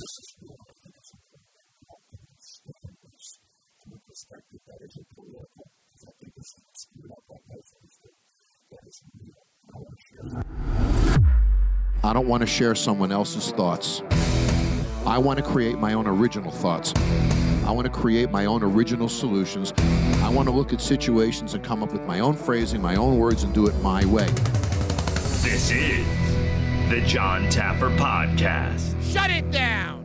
I I don't want to share someone else's thoughts. I want to create my own original thoughts. I want to create my own original solutions. I want to look at situations and come up with my own phrasing, my own words, and do it my way. This is the Jon Taffer Podcast. Shut it down!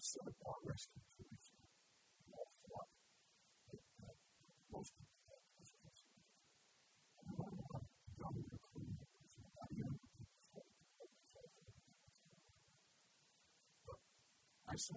sort of progress I said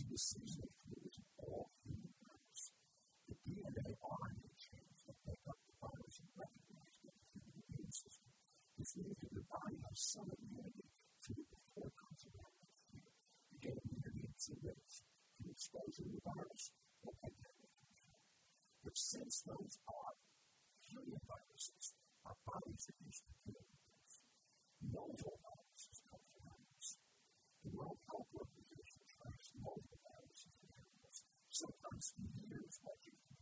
a decision of fluids in all human bodies. The DNA RNA chains that make up the virus and recognize the immune system, which means that your body has some immunity to it before comes with fear. You get immunity in two ways exposure to the virus or pandemic control. But since those are human viruses, our bodies are used to killing them. Novel viruses come from animals. The World Health Organization tracks multiple viruses in animals, sometimes for years watching for.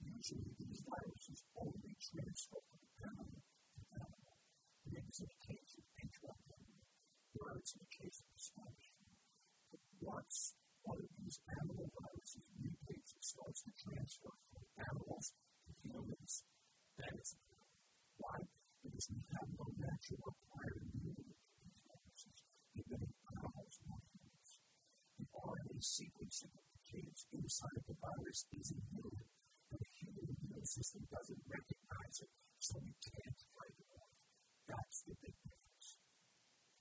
Usually, these viruses only transfer from animal to animal. Pigs in the case of H1N1, birds in the case of Spanish. But once one of these animal viruses mutates and starts to transfer from animals to humans, it's a problem. Why? Because we have no natural acquired immunity to these viruses. They've been animals, not humans. The RNA sequencing of the genes of the virus is immune, but the human immune system doesn't recognize it, so we can't fight it off. That's the big difference.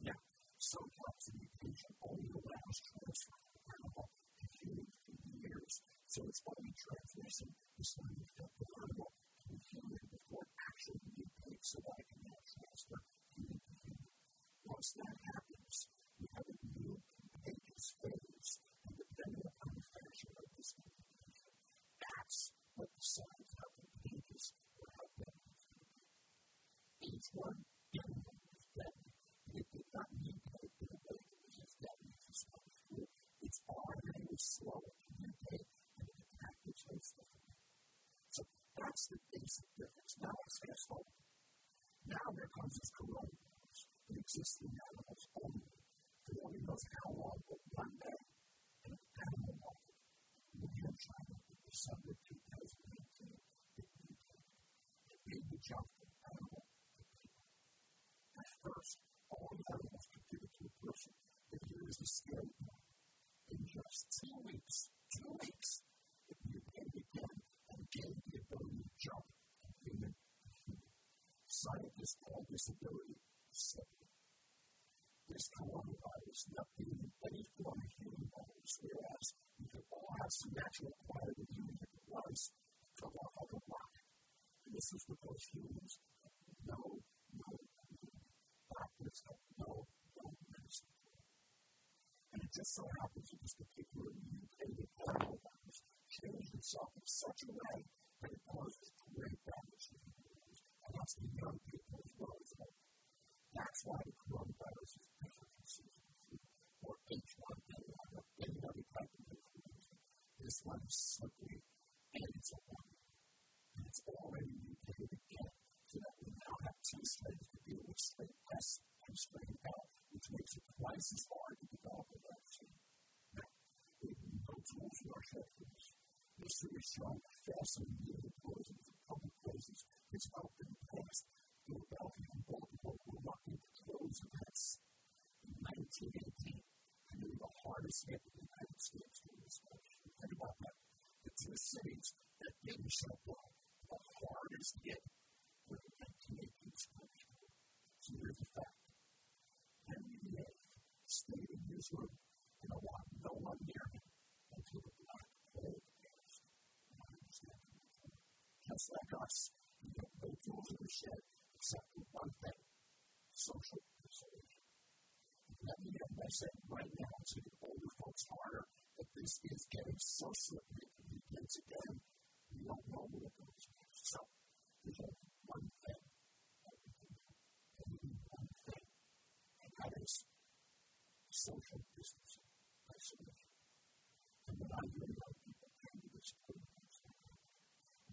Now, sometimes the mutation only allows transfer from animal to human through years, so it's only transmission is you get the animal to human before it actually mutates so that it can now transfer human to human. Once that happens, we have a new contagious phase, but the signs of the pages were out there. Each one in them was dead, and it did not need to be the way that was just dead and just spoke through. Its RNA was slow to mutate, and it attacked the choice differently. So that's the basic difference. Now it's asphalt. Now there comes this coronavirus. It exists in animals only. So only knows how long, but one day, an animal, in China, it was subject first all that has to to a person. And here is a scary part. In just two weeks, two weeks, it you can begin and gain the ability to jump from human to human. Scientists call this ability slipping. This coronavirus not being in any form of human virus, whereas we could all have some natural quality of human that was from of a rock. And this is because humans know just so happens that this particular mutated coronavirus changed itself in such a way that it causes great damage to people. And that's the young people as well as old. That's why the coronavirus is different from season flu or H1N1 or any other type of influenza. This one is slippery and it's a wonder. And it's already mutated again so that we now have two strains to deal with strain S and strain L, which makes it twice as hard to develop a vaccine. Now, we have no tools in our shed for this. History has shown that fastening needle poisons in public places has helped in the past. Philadelphia and Baltimore were lucky to close events in 1918 and they were the hardest hit in the United States during this time. Think about that. The two cities that didn't shut down, the hardest hit were the 1918 Spanish War. So here's the fact. Henry VIII stayed in his room and allowed no one near him until the Black Plague passed. Just like us, we have no tools in the shed except for one thing social isolation. Let me get my say right now to the older folks harder this is getting so slippery and begins again. We don't know it goes. So there's only one thing that we can do. One thing. And that is social distancing, isolation. And when I young people to at the is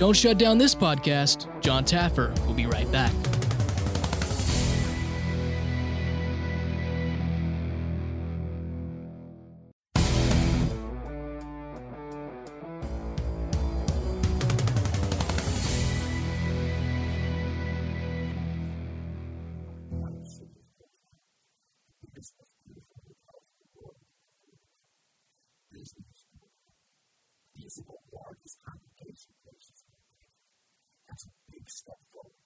Don't shut down this podcast. Jon Taffer will be right back. Are the largest. Big step forward.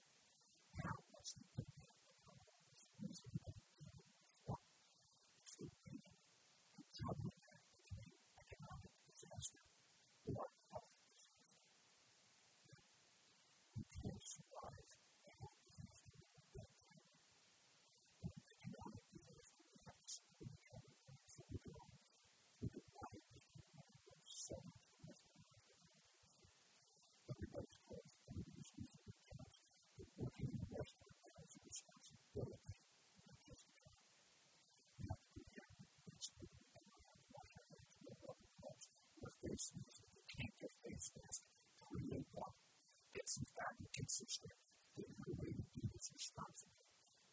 Gedanken kennzustellen, den Höhe, die ich nicht darf.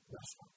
Das war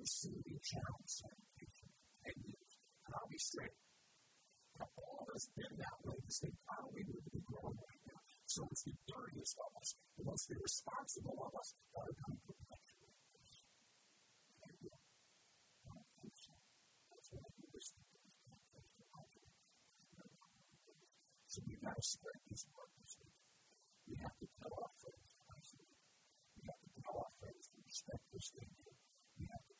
the challenge and and I'll be straight. All of us been that way because they probably need to be growing right now. So it's the dirtiest of us, the most irresponsible of us that are going to. So we've got to spread these workers. We have to tell our friends We have to tell our friends to respect this thing. We have to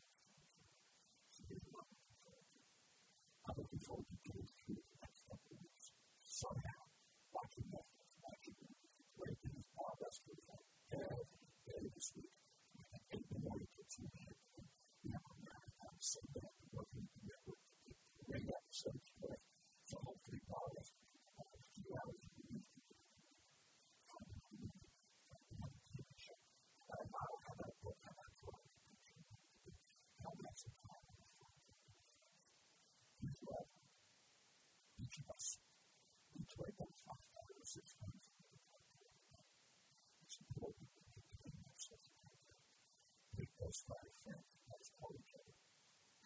looking forward to getting through the next couple of weeks. Somehow, watching Netflix, watching great things, Bob Esper, Dad, Dad this week, and eight in the morning to two p.m. We have a marathon Sunday, working the network, great episodes for us. So hopefully, Bob Esper Schloss. Die Täubung macht alles in Frankfurt. It's important that we do this because my friend has told you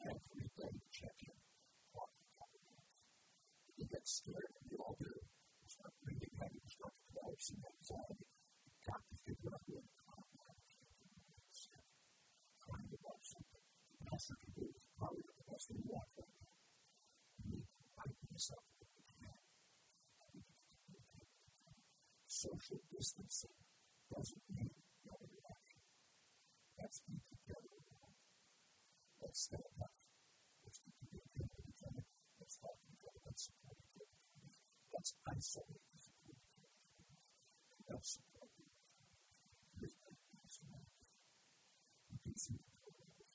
every day checking what the government is. You get scared and you all do. Start reading having start collapsing anxiety. You've got to figure out social distancing doesn't mean no interaction. Let's be together now. Let's stand up. Let's be together with each other. Let's help each other. Let's support each other. Let's isolate this Let's support each other. Let's You can see the problem.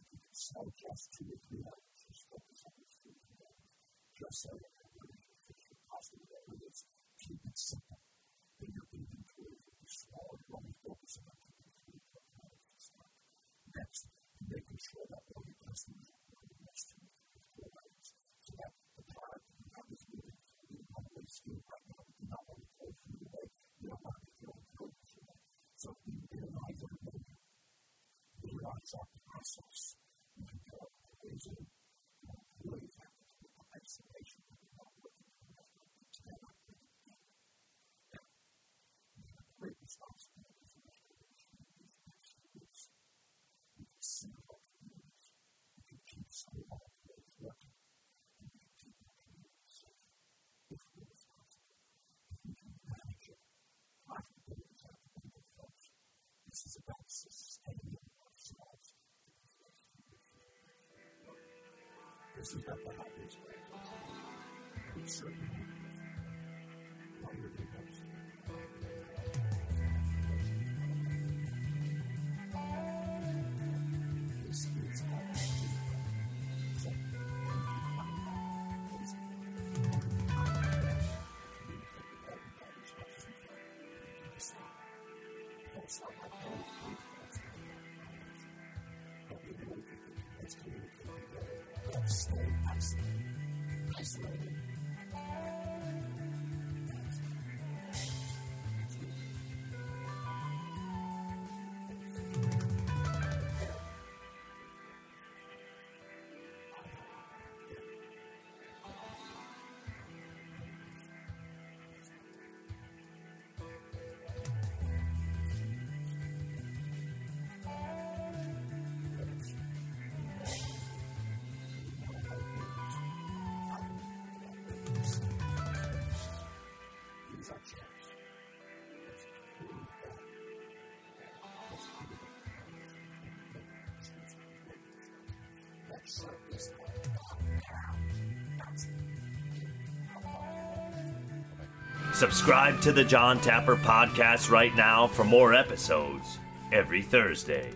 You can sell just two or three hours. Just focus on the two or three hours. Just so that everyone is possible. Keep it simple. realize our process and our vision This is not the happiest way. It's certainly not your best. Stay isolated. Isolated. Subscribe to the Jon Taffer podcast right now for more episodes every Thursday.